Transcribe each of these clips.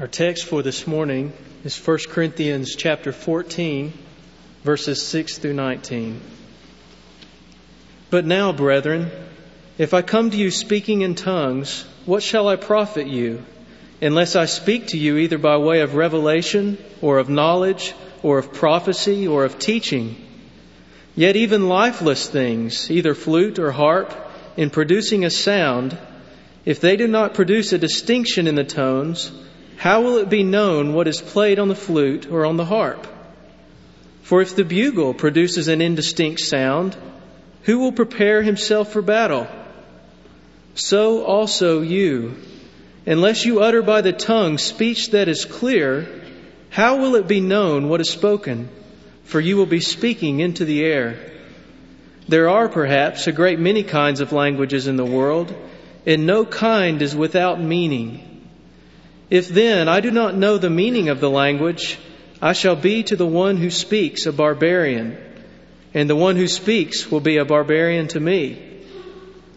Our text for this morning is 1 Corinthians chapter 14, verses 6 through 19. But now, brethren, if I come to you speaking in tongues, what shall I profit you, unless I speak to you either by way of revelation, or of knowledge, or of prophecy, or of teaching? Yet even lifeless things, either flute or harp, in producing a sound, if they do not produce a distinction in the tones, how will it be known what is played on the flute or on the harp? For if the bugle produces an indistinct sound, who will prepare himself for battle? So also you, unless you utter by the tongue speech that is clear, how will it be known what is spoken? For you will be speaking into the air. There are perhaps a great many kinds of languages in the world, and no kind is without meaning. If then I do not know the meaning of the language, I shall be to the one who speaks a barbarian, and the one who speaks will be a barbarian to me.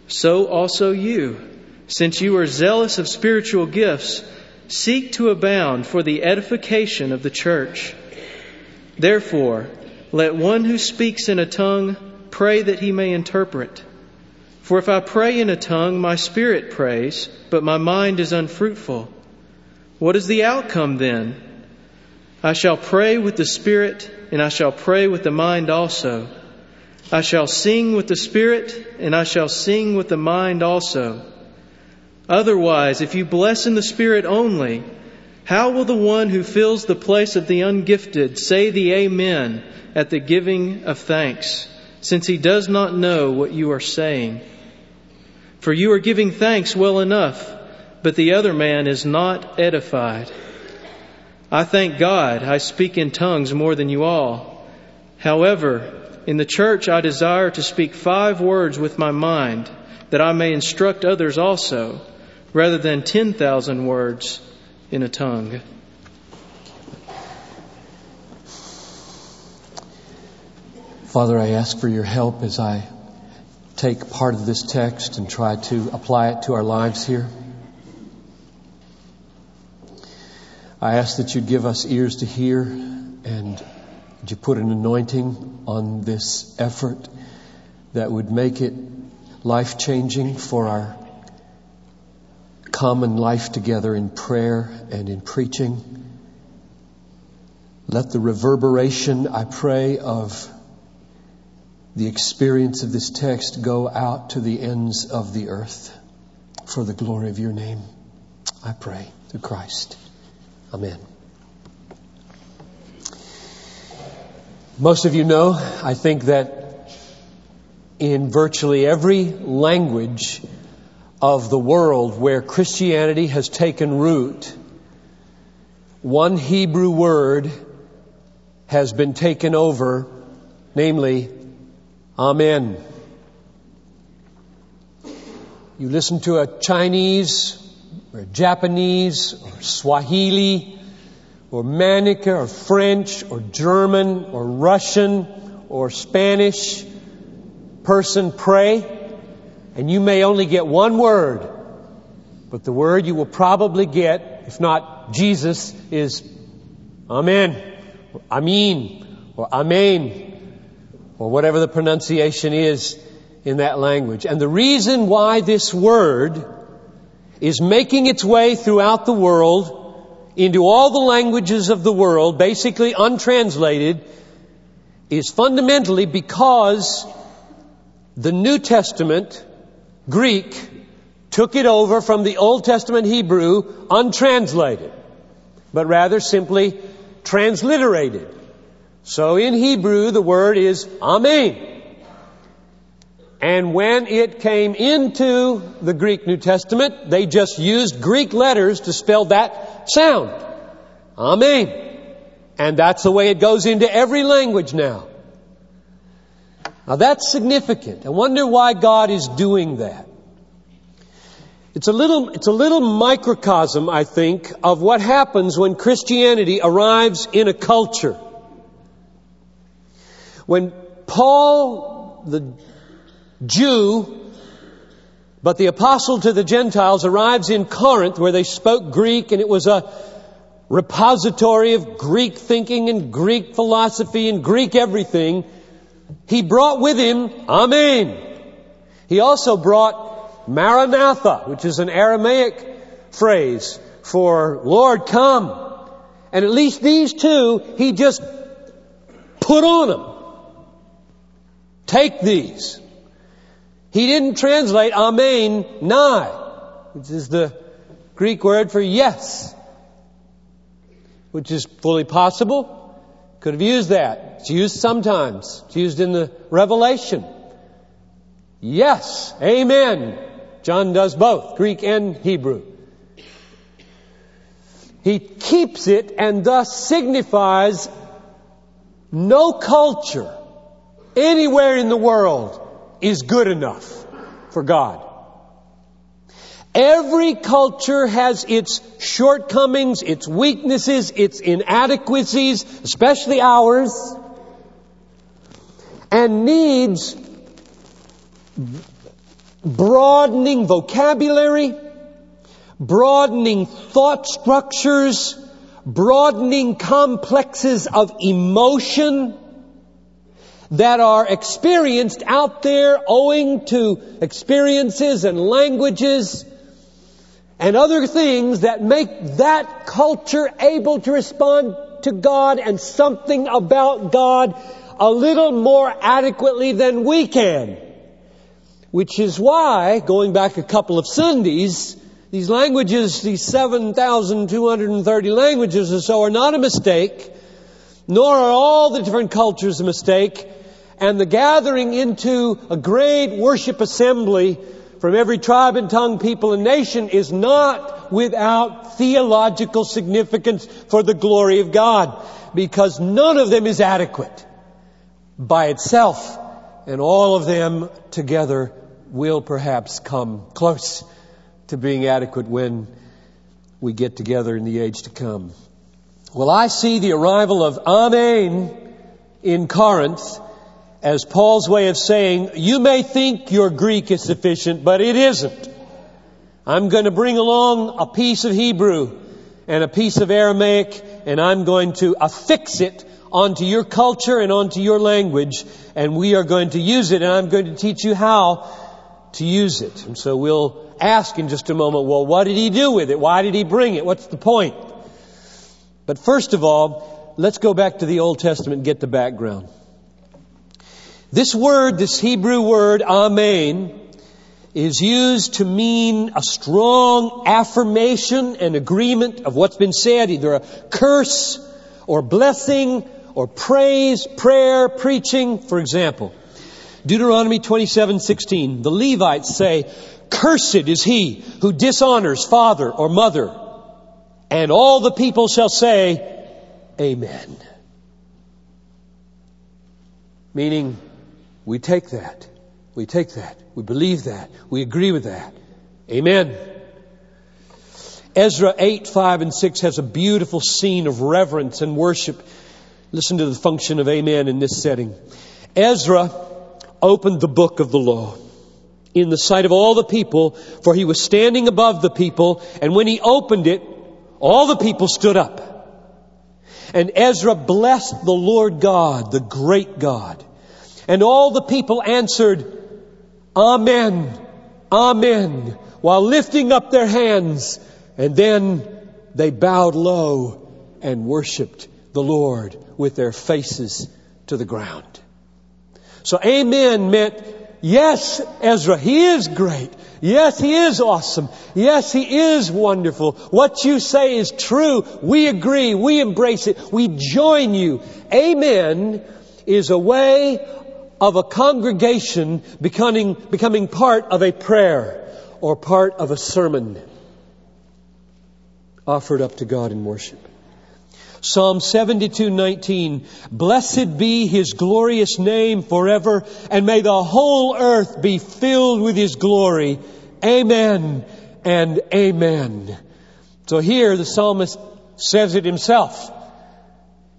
So also you, since you are zealous of spiritual gifts, seek to abound for the edification of the church. Therefore, let one who speaks in a tongue pray that he may interpret. For if I pray in a tongue, my spirit prays, but my mind is unfruitful. What is the outcome then? I shall pray with the Spirit, and I shall pray with the mind also. I shall sing with the Spirit, and I shall sing with the mind also. Otherwise, if you bless in the Spirit only, how will the one who fills the place of the ungifted say the Amen at the giving of thanks, since he does not know what you are saying? For you are giving thanks well enough but the other man is not edified. I thank God I speak in tongues more than you all. However, in the church I desire to speak five words with my mind, that I may instruct others also, rather than 10,000 words in a tongue. Father, I ask for your help as I take part of this text and try to apply it to our lives here. I ask that you'd give us ears to hear and you put an anointing on this effort that would make it life changing for our common life together in prayer and in preaching. Let the reverberation, I pray, of the experience of this text go out to the ends of the earth for the glory of your name. I pray through Christ. Amen. Most of you know, I think that in virtually every language of the world where Christianity has taken root, one Hebrew word has been taken over, namely, Amen. You listen to a Chinese or Japanese or Swahili or Manica or French or German or Russian or Spanish person pray, and you may only get one word, but the word you will probably get, if not Jesus, is Amen, or Amin, or Amen, or whatever the pronunciation is in that language. And the reason why this word is making its way throughout the world into all the languages of the world, basically untranslated, is fundamentally because the New Testament, Greek, took it over from the Old Testament Hebrew untranslated, but rather simply transliterated. So in Hebrew, the word is Amen. And when it came into the Greek New Testament, they just used Greek letters to spell that sound. Amen. And that's the way it goes into every language now. Now that's significant. I wonder why God is doing that. It's a little, it's a little microcosm, I think, of what happens when Christianity arrives in a culture. When Paul, the Jew, but the apostle to the Gentiles arrives in Corinth where they spoke Greek and it was a, repository of Greek thinking and Greek philosophy and Greek everything, he brought with him Amen. He also brought Maranatha, which is an Aramaic phrase for Lord come. And at least these two, he just put on them. Take these. He didn't translate Amen, nai, which is the Greek word for yes, which is fully possible. Could have used that. It's used sometimes. It's used in the Revelation. Yes, Amen. John does both, Greek and Hebrew. He keeps it and thus signifies no culture anywhere in the world is good enough for God. Every culture has its shortcomings, its weaknesses, its inadequacies, especially ours, and needs broadening vocabulary, broadening thought structures, broadening complexes of emotion that are experienced out there owing to experiences and languages and other things that make that culture able to respond to God and something about God a little more adequately than we can. Which is why, going back a couple of Sundays, these languages, these 7,230 languages or so, are not a mistake, nor are all the different cultures a mistake, and the gathering into a great worship assembly from every tribe and tongue, people and nation is not without theological significance for the glory of God, because none of them is adequate by itself, and all of them together will perhaps come close to being adequate when we get together in the age to come. Well, I see the arrival of Amen in Corinth as Paul's way of saying, you may think your Greek is sufficient, but it isn't. I'm going to bring along a piece of Hebrew and a piece of Aramaic, and I'm going to affix it onto your culture and onto your language, and we are going to use it, and I'm going to teach you how to use it. And so we'll ask in just a moment, well, what did he do with it? Why did he bring it? What's the point? But first of all, let's go back to the Old Testament and get the background. This word, this Hebrew word, Amen, is used to mean a strong affirmation and agreement of what's been said, either a curse or blessing or praise, prayer, preaching, for example. Deuteronomy 27:16. The Levites say, Cursed is he who dishonors father or mother. And all the people shall say, Amen. Meaning, we take that. We take that. We believe that. We agree with that. Amen. Ezra 8, 5, and 6 has a beautiful scene of reverence and worship. Listen to the function of Amen in this setting. Ezra opened the book of the law in the sight of all the people, for he was standing above the people, and when he opened it, all the people stood up. And Ezra blessed the Lord God, the great God. And all the people answered, Amen, Amen, while lifting up their hands. And then they bowed low and worshiped the Lord with their faces to the ground. So Amen meant Yes, Ezra, he is great. Yes, he is awesome. Yes, he is wonderful. What you say is true. We agree. We embrace it. We join you. Amen is a way of a congregation becoming, becoming part of a prayer or part of a sermon offered up to God in worship. Psalm 72:19 Blessed be his glorious name forever and may the whole earth be filled with his glory. Amen and amen. So here the psalmist says it himself.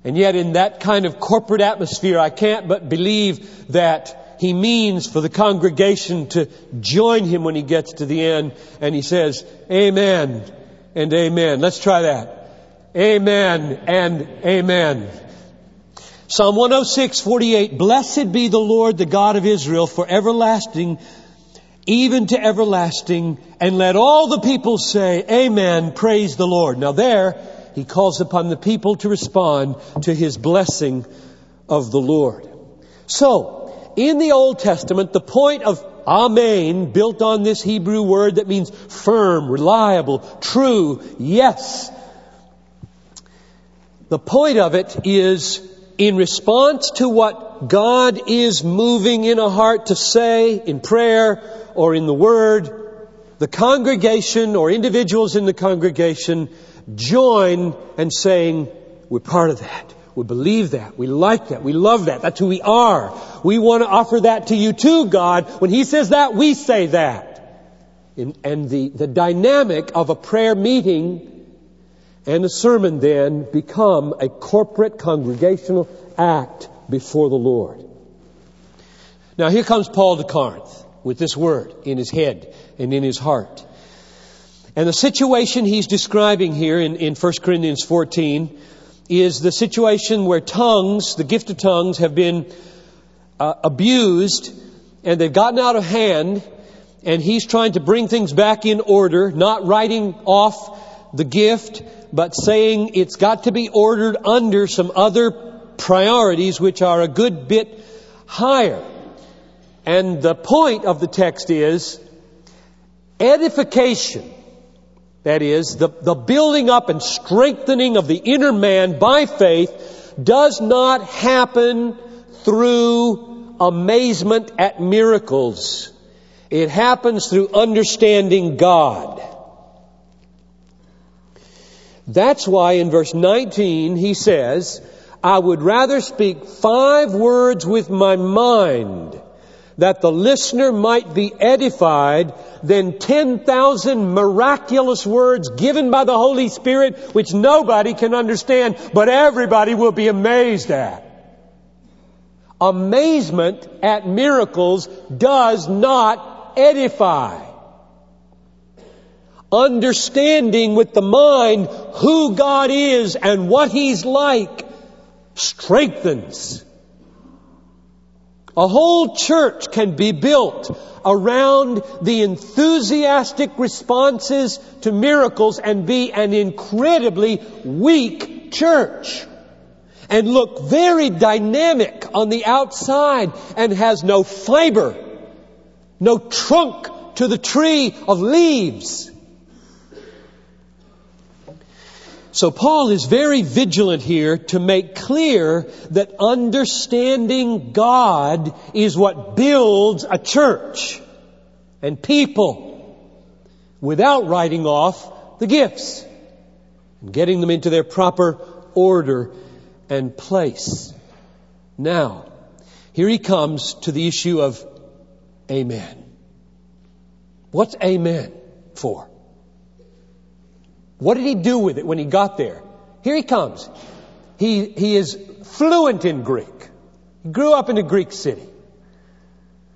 And yet in that kind of corporate atmosphere I can't but believe that he means for the congregation to join him when he gets to the end and he says amen and amen. Let's try that. Amen and amen. Psalm 106, 48. Blessed be the Lord, the God of Israel, for everlasting, even to everlasting. And let all the people say, Amen, praise the Lord. Now there, he calls upon the people to respond to his blessing of the Lord. So, in the Old Testament, the point of Amen, built on this Hebrew word that means firm, reliable, true, yes. The point of it is in response to what God is moving in a heart to say in prayer or in the word, the congregation or individuals in the congregation join and saying, we're part of that. We believe that. We like that. We love that. That's who we are. We want to offer that to you too, God. When He says that, we say that. And the, the dynamic of a prayer meeting and a sermon then become a corporate congregational act before the Lord. Now here comes Paul to Corinth with this word in his head and in his heart. And the situation he's describing here in, in 1 Corinthians 14 is the situation where tongues, the gift of tongues, have been uh, abused and they've gotten out of hand and he's trying to bring things back in order, not writing off the gift, but saying it's got to be ordered under some other priorities which are a good bit higher. And the point of the text is edification that is, the, the building up and strengthening of the inner man by faith does not happen through amazement at miracles. It happens through understanding God. That's why in verse 19 he says, I would rather speak five words with my mind that the listener might be edified than 10,000 miraculous words given by the Holy Spirit which nobody can understand, but everybody will be amazed at. Amazement at miracles does not edify. Understanding with the mind who God is and what He's like strengthens. A whole church can be built around the enthusiastic responses to miracles and be an incredibly weak church. And look very dynamic on the outside and has no fiber, no trunk to the tree of leaves. So Paul is very vigilant here to make clear that understanding God is what builds a church and people without writing off the gifts and getting them into their proper order and place. Now, here he comes to the issue of Amen. What's Amen for? What did he do with it when he got there? Here he comes. He, he is fluent in Greek. He grew up in a Greek city.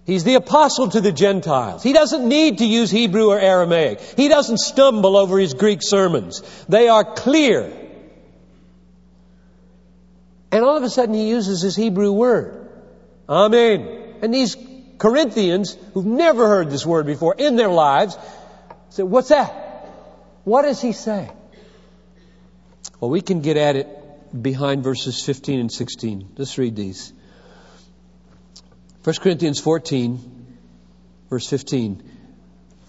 He's the apostle to the Gentiles. He doesn't need to use Hebrew or Aramaic. He doesn't stumble over his Greek sermons. They are clear. And all of a sudden he uses his Hebrew word. Amen. And these Corinthians, who've never heard this word before in their lives, say, what's that? What does he say? Well, we can get at it behind verses 15 and 16. Let's read these. 1 Corinthians 14, verse 15.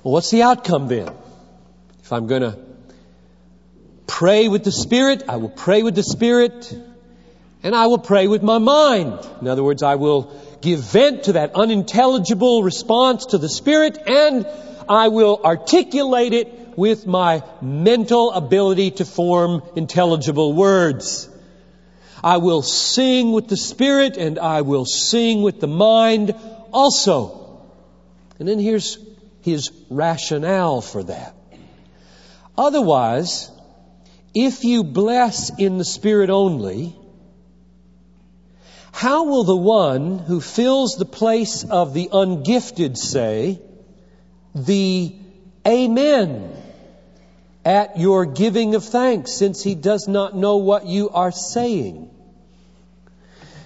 Well, what's the outcome then? If I'm going to pray with the Spirit, I will pray with the Spirit, and I will pray with my mind. In other words, I will give vent to that unintelligible response to the Spirit, and I will articulate it with my mental ability to form intelligible words. I will sing with the Spirit and I will sing with the mind also. And then here's his rationale for that. Otherwise, if you bless in the Spirit only, how will the one who fills the place of the ungifted say, the Amen at your giving of thanks, since he does not know what you are saying.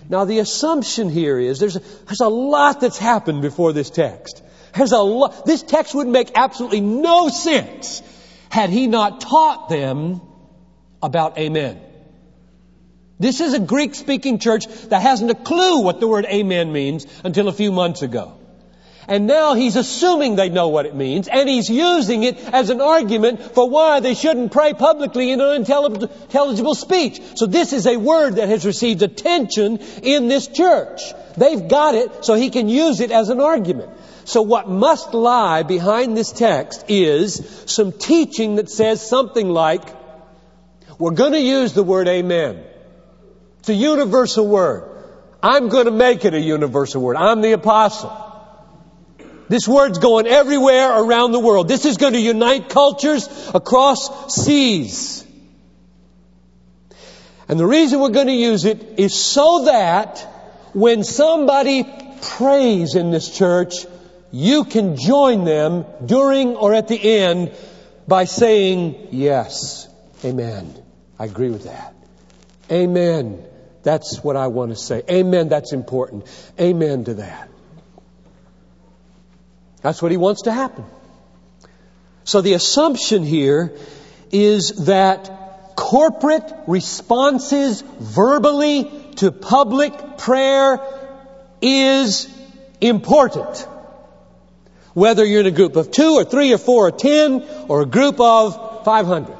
Now, the assumption here is there's a, there's a lot that's happened before this text. There's a this text would make absolutely no sense had he not taught them about amen. This is a Greek speaking church that hasn't a clue what the word amen means until a few months ago. And now he's assuming they know what it means, and he's using it as an argument for why they shouldn't pray publicly in an unintelligible speech. So this is a word that has received attention in this church. They've got it, so he can use it as an argument. So what must lie behind this text is some teaching that says something like, we're going to use the word amen. It's a universal word. I'm going to make it a universal word. I'm the apostle. This word's going everywhere around the world. This is going to unite cultures across seas. And the reason we're going to use it is so that when somebody prays in this church, you can join them during or at the end by saying, Yes, Amen. I agree with that. Amen. That's what I want to say. Amen. That's important. Amen to that. That's what he wants to happen. So the assumption here is that corporate responses verbally to public prayer is important. Whether you're in a group of two or three or four or ten or a group of 500.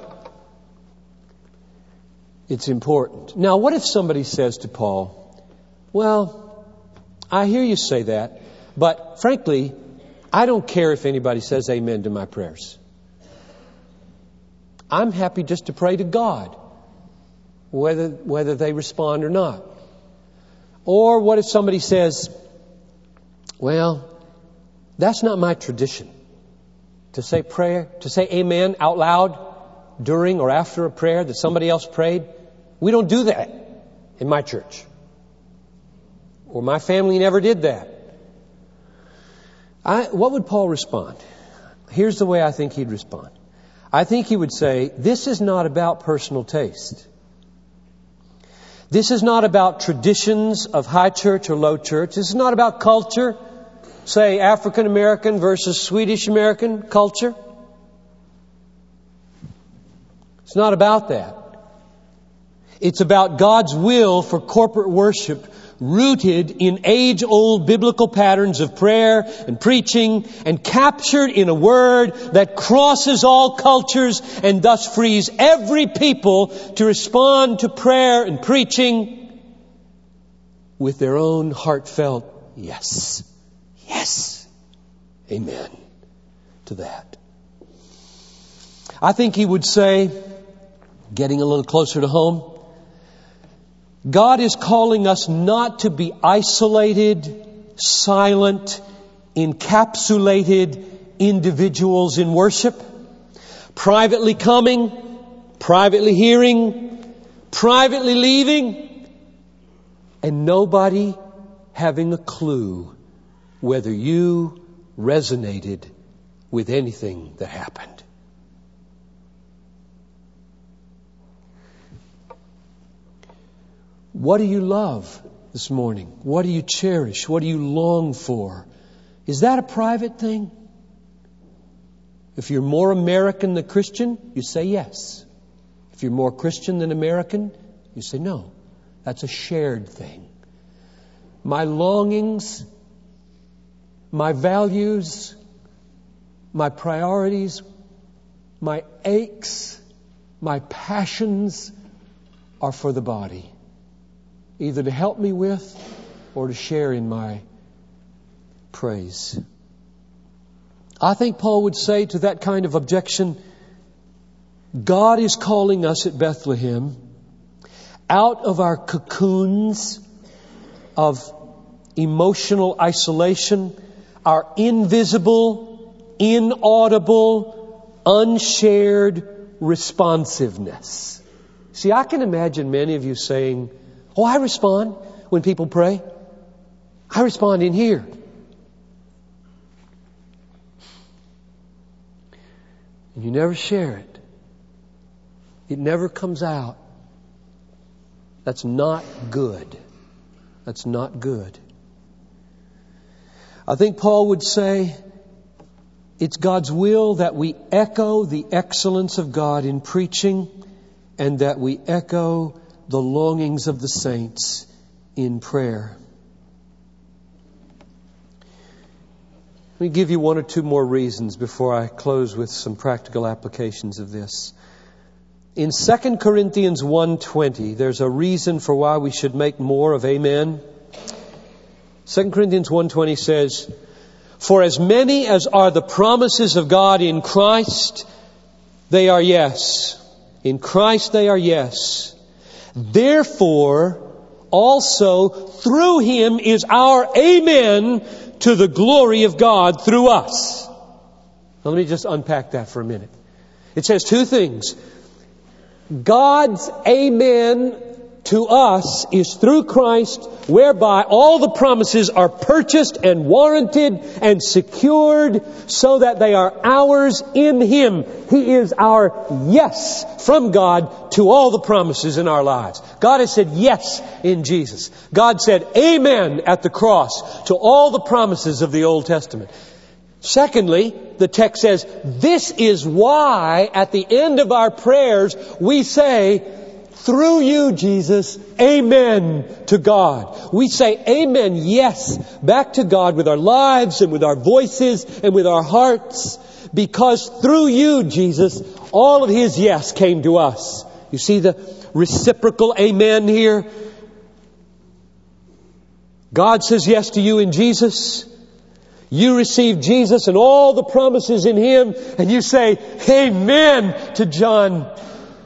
It's important. Now, what if somebody says to Paul, Well, I hear you say that, but frankly, I don't care if anybody says amen to my prayers. I'm happy just to pray to God, whether, whether they respond or not. Or what if somebody says, well, that's not my tradition. To say prayer, to say amen out loud during or after a prayer that somebody else prayed. We don't do that in my church. Or my family never did that. I, what would Paul respond? Here's the way I think he'd respond. I think he would say, This is not about personal taste. This is not about traditions of high church or low church. This is not about culture, say African American versus Swedish American culture. It's not about that. It's about God's will for corporate worship rooted in age old biblical patterns of prayer and preaching and captured in a word that crosses all cultures and thus frees every people to respond to prayer and preaching with their own heartfelt yes. Yes. Amen to that. I think he would say, getting a little closer to home, God is calling us not to be isolated, silent, encapsulated individuals in worship, privately coming, privately hearing, privately leaving, and nobody having a clue whether you resonated with anything that happened. What do you love this morning? What do you cherish? What do you long for? Is that a private thing? If you're more American than Christian, you say yes. If you're more Christian than American, you say no. That's a shared thing. My longings, my values, my priorities, my aches, my passions are for the body either to help me with or to share in my praise. I think Paul would say to that kind of objection, God is calling us at Bethlehem out of our cocoons of emotional isolation, our invisible, inaudible, unshared responsiveness. See, I can imagine many of you saying, Oh, I respond when people pray. I respond in here. And you never share it. It never comes out. That's not good. That's not good. I think Paul would say it's God's will that we echo the excellence of God in preaching and that we echo the longings of the saints in prayer. Let me give you one or two more reasons before I close with some practical applications of this. In 2 Corinthians 1:20, there's a reason for why we should make more of amen. 2 Corinthians 1:20 says, "For as many as are the promises of God in Christ, they are yes. In Christ they are yes. Therefore, also through him is our amen to the glory of God through us. Let me just unpack that for a minute. It says two things. God's amen to us is through Christ, whereby all the promises are purchased and warranted and secured so that they are ours in Him. He is our yes from God to all the promises in our lives. God has said yes in Jesus. God said amen at the cross to all the promises of the Old Testament. Secondly, the text says, this is why at the end of our prayers we say, through you, Jesus, amen to God. We say amen, yes, back to God with our lives and with our voices and with our hearts because through you, Jesus, all of His yes came to us. You see the reciprocal amen here? God says yes to you in Jesus. You receive Jesus and all the promises in Him and you say amen to John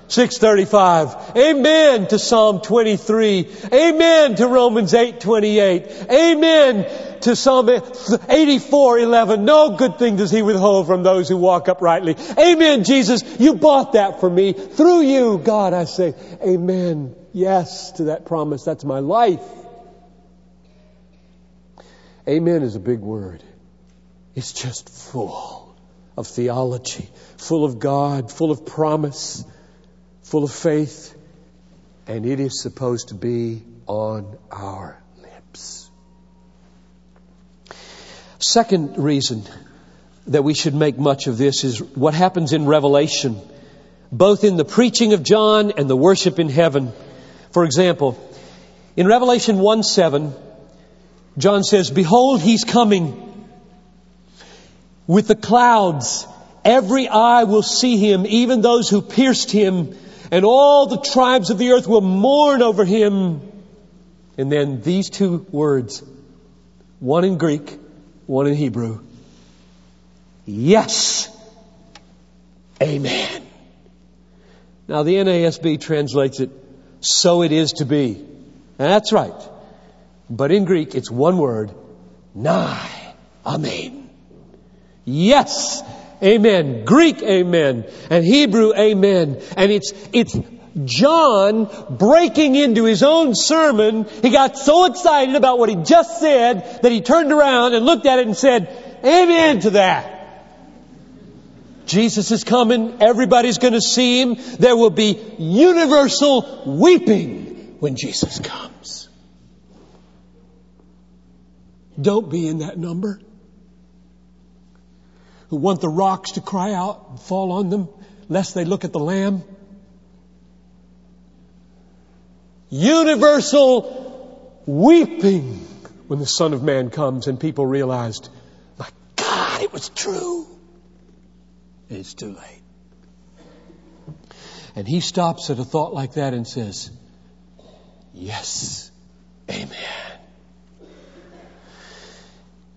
635. Amen to Psalm 23. Amen to Romans 8:28. Amen to Psalm 84:11. No good thing does he withhold from those who walk uprightly. Amen, Jesus. You bought that for me. Through you, God, I say, amen. Yes to that promise. That's my life. Amen is a big word. It's just full of theology, full of God, full of promise full of faith, and it is supposed to be on our lips. Second reason that we should make much of this is what happens in Revelation, both in the preaching of John and the worship in heaven. For example, in Revelation 1 7, John says, Behold, he's coming with the clouds. Every eye will see him, even those who pierced him, and all the tribes of the earth will mourn over him. And then these two words, one in Greek, one in Hebrew. Yes. Amen. Now the NASB translates it, so it is to be. And that's right. But in Greek, it's one word, nai. Amen. Yes. Amen. Greek amen. And Hebrew amen. And it's, it's John breaking into his own sermon. He got so excited about what he just said that he turned around and looked at it and said, Amen to that. Jesus is coming. Everybody's going to see him. There will be universal weeping when Jesus comes. Don't be in that number who want the rocks to cry out and fall on them lest they look at the Lamb. Universal weeping when the Son of Man comes and people realized, my God, it was true. It's too late. And he stops at a thought like that and says, Yes, Amen.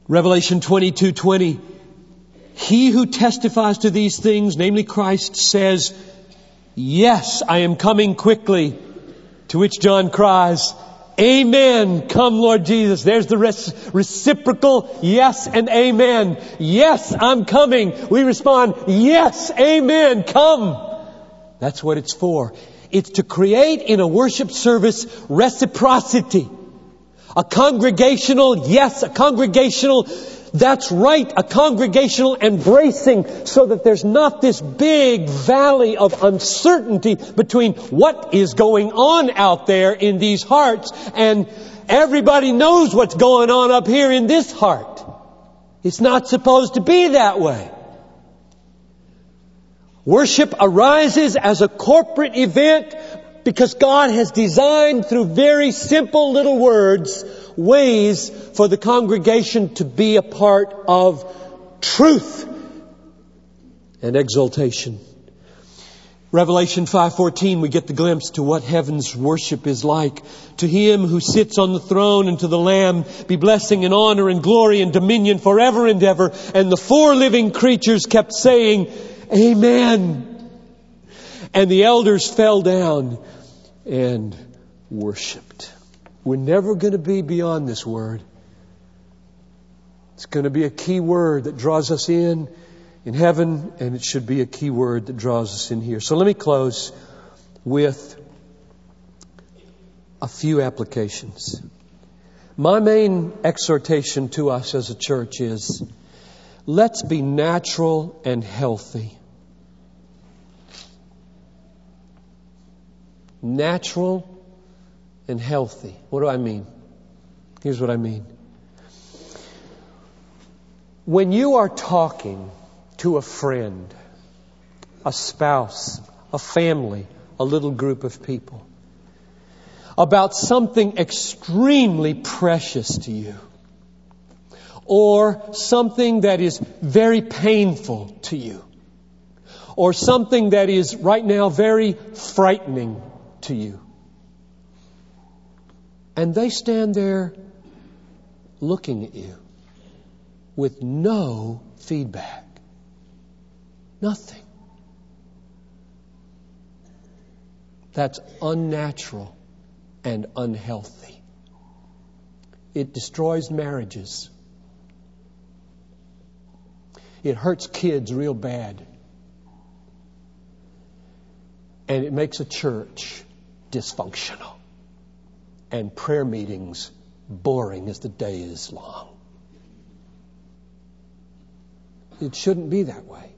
Revelation 22 20. He who testifies to these things, namely Christ, says, Yes, I am coming quickly. To which John cries, Amen. Come, Lord Jesus. There's the reciprocal yes and amen. Yes, I'm coming. We respond, Yes, amen. Come. That's what it's for. It's to create in a worship service reciprocity. A congregational yes, a congregational That's right, a congregational embracing so that there's not this big valley of uncertainty between what is going on out there in these hearts and everybody knows what's going on up here in this heart. It's not supposed to be that way. Worship arises as a corporate event because God has designed through very simple little words ways for the congregation to be a part of truth and exaltation. Revelation 5:14 we get the glimpse to what heaven's worship is like. To him who sits on the throne and to the lamb be blessing and honor and glory and dominion forever and ever. And the four living creatures kept saying, "Amen." And the elders fell down and worshiped. We're never going to be beyond this word. It's going to be a key word that draws us in in heaven, and it should be a key word that draws us in here. So let me close with a few applications. My main exhortation to us as a church is let's be natural and healthy. Natural and healthy. What do I mean? Here's what I mean. When you are talking to a friend, a spouse, a family, a little group of people about something extremely precious to you or something that is very painful to you or something that is right now very frightening to you. And they stand there looking at you with no feedback. Nothing. That's unnatural and unhealthy. It destroys marriages. It hurts kids real bad. And it makes a church dysfunctional and prayer meetings boring as the day is long. It shouldn't be that way.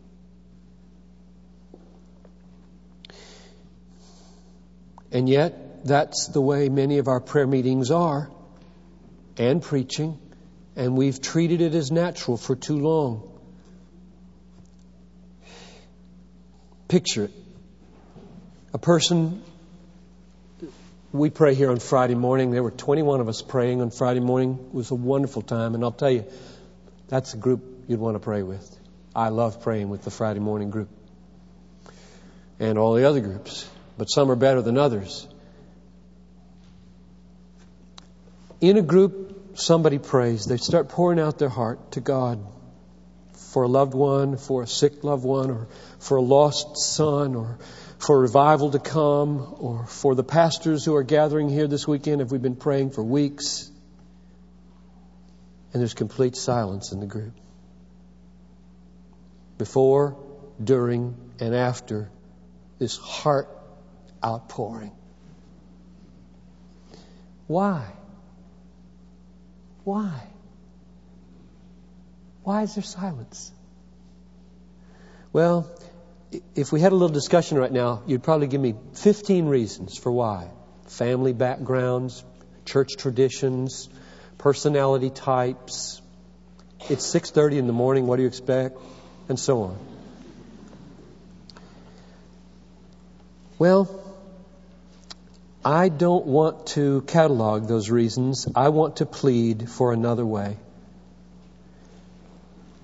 And yet, that's the way many of our prayer meetings are and preaching, and we've treated it as natural for too long. Picture it. A person, we pray here on Friday morning. There were 21 of us praying on Friday morning. It was a wonderful time, and I'll tell you, that's a group you'd want to pray with. I love praying with the Friday morning group and all the other groups but some are better than others. In a group, somebody prays. They start pouring out their heart to God for a loved one, for a sick loved one, or for a lost son, or for revival to come, or for the pastors who are gathering here this weekend. Have we've been praying for weeks? And there's complete silence in the group. Before, during, and after this heart outpouring. Why? Why? Why is there silence? Well, if we had a little discussion right now, you'd probably give me 15 reasons for why. Family backgrounds, church traditions, personality types. It's 6:30 in the morning, what do you expect? And so on. Well, I don't want to catalog those reasons. I want to plead for another way.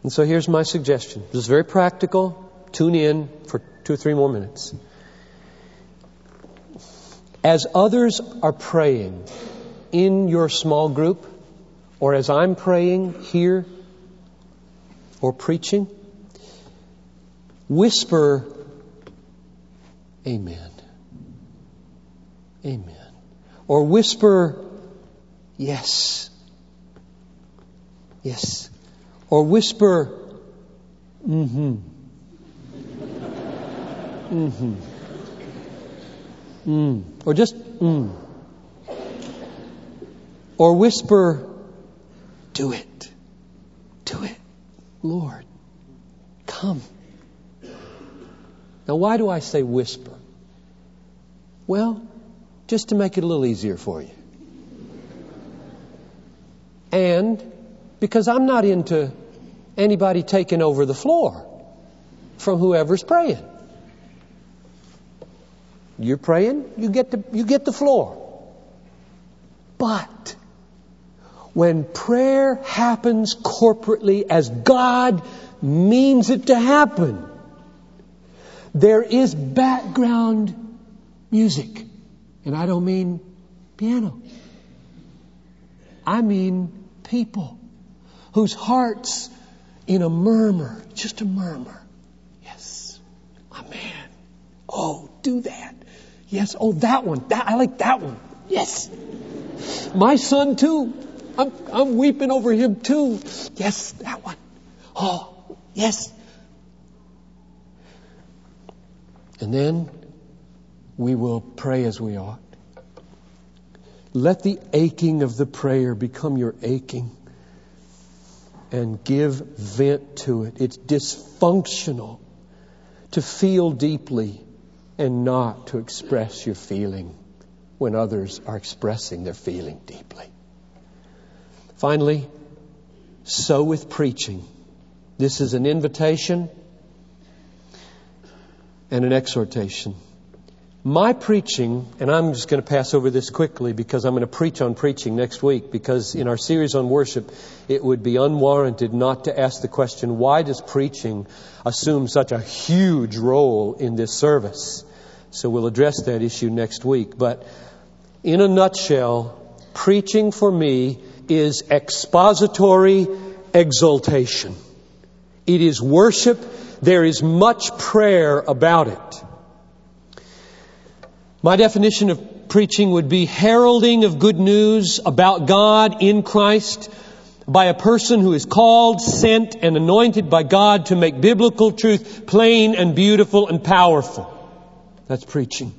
And so here's my suggestion. This is very practical. Tune in for two or three more minutes. As others are praying in your small group, or as I'm praying here or preaching, whisper, Amen. Amen. Or whisper, Yes. Yes. Or whisper, Mm hmm. Mm hmm. Mm. Or just, mm. Or whisper, Do it. to it. Lord, come. Now, why do I say whisper? Well, just to make it a little easier for you. And because I'm not into anybody taking over the floor from whoever's praying. You're praying, you get the, you get the floor. But when prayer happens corporately as God means it to happen, there is background music. And I don't mean piano. I mean people whose hearts in a murmur, just a murmur. Yes, amen. Oh, do that. Yes, oh, that one. That, I like that one. Yes. My son too. I'm, I'm weeping over him too. Yes, that one. Oh, yes. And then we will pray as we ought. Let the aching of the prayer become your aching and give vent to it. It's dysfunctional to feel deeply and not to express your feeling when others are expressing their feeling deeply. Finally, so with preaching. This is an invitation and an exhortation. My preaching, and I'm just going to pass over this quickly because I'm going to preach on preaching next week because in our series on worship, it would be unwarranted not to ask the question, why does preaching assume such a huge role in this service? So we'll address that issue next week. But in a nutshell, preaching for me is expository exaltation. It is worship. There is much prayer about it. My definition of preaching would be heralding of good news about God in Christ by a person who is called, sent, and anointed by God to make biblical truth plain and beautiful and powerful. That's preaching.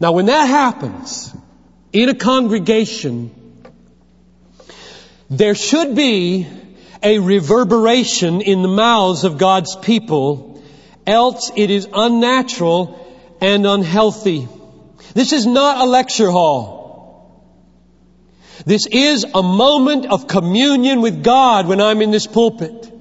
Now when that happens in a congregation, there should be a reverberation in the mouths of God's people, else it is unnatural and unhealthy. This is not a lecture hall. This is a moment of communion with God when I'm in this pulpit.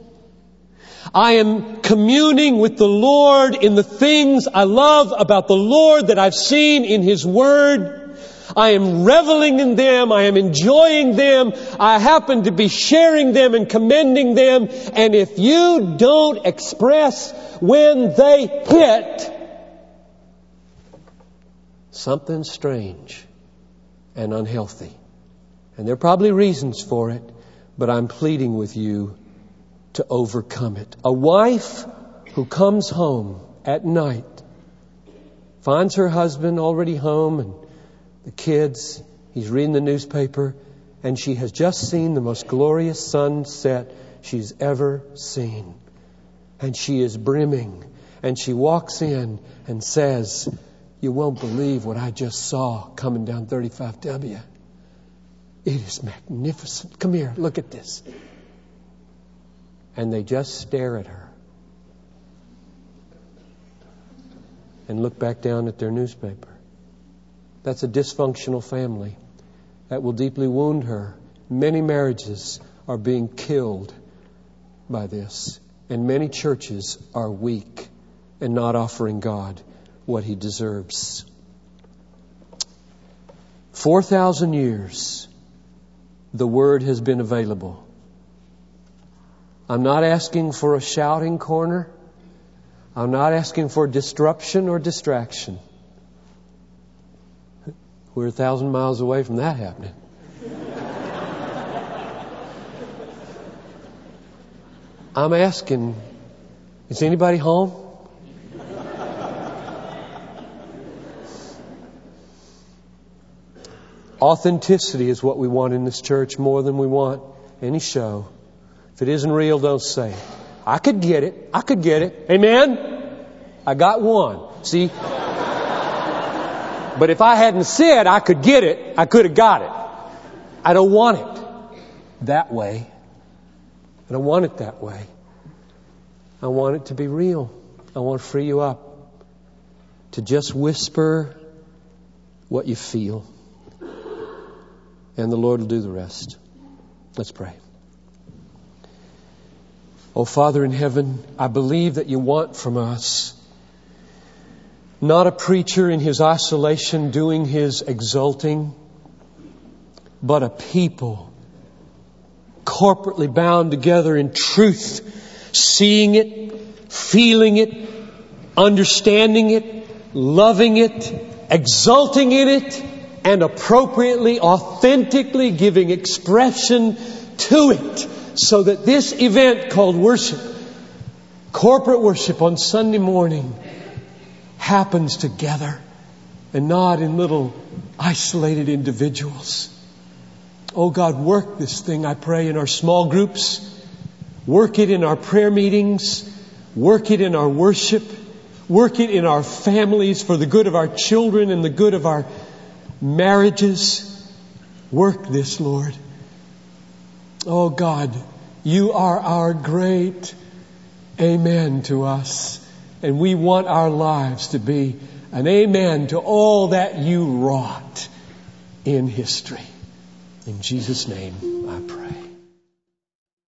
I am communing with the Lord in the things I love about the Lord that I've seen in His Word. I am reveling in them. I am enjoying them. I happen to be sharing them and commending them. And if you don't express when they hit, something strange and unhealthy. And there are probably reasons for it, but I'm pleading with you to overcome it. A wife who comes home at night, finds her husband already home and the kids, he's reading the newspaper, and she has just seen the most glorious sunset she's ever seen. And she is brimming. And she walks in and says, you won't believe what I just saw coming down 35W. It is magnificent. Come here, look at this. And they just stare at her and look back down at their newspaper. That's a dysfunctional family that will deeply wound her. Many marriages are being killed by this, and many churches are weak and not offering God what he deserves. 4,000 years, the word has been available. I'm not asking for a shouting corner. I'm not asking for disruption or distraction. We're a thousand miles away from that happening. I'm asking, is anybody home? Authenticity is what we want in this church more than we want any show. If it isn't real, don't say it. I could get it. I could get it. Amen? I got one. See? But if I hadn't said I could get it, I could have got it. I don't want it that way. I don't want it that way. I want it to be real. I want to free you up to just whisper what you feel. And the Lord will do the rest. Let's pray. Oh, Father in heaven, I believe that you want from us. Not a preacher in his isolation doing his exulting, but a people corporately bound together in truth, seeing it, feeling it, understanding it, loving it, exulting in it, and appropriately, authentically giving expression to it so that this event called worship, corporate worship on Sunday morning, happens together and not in little isolated individuals. Oh God, work this thing, I pray, in our small groups. Work it in our prayer meetings. Work it in our worship. Work it in our families for the good of our children and the good of our marriages. Work this, Lord. Oh God, you are our great amen to us. And we want our lives to be an amen to all that you wrought in history. In Jesus' name I pray.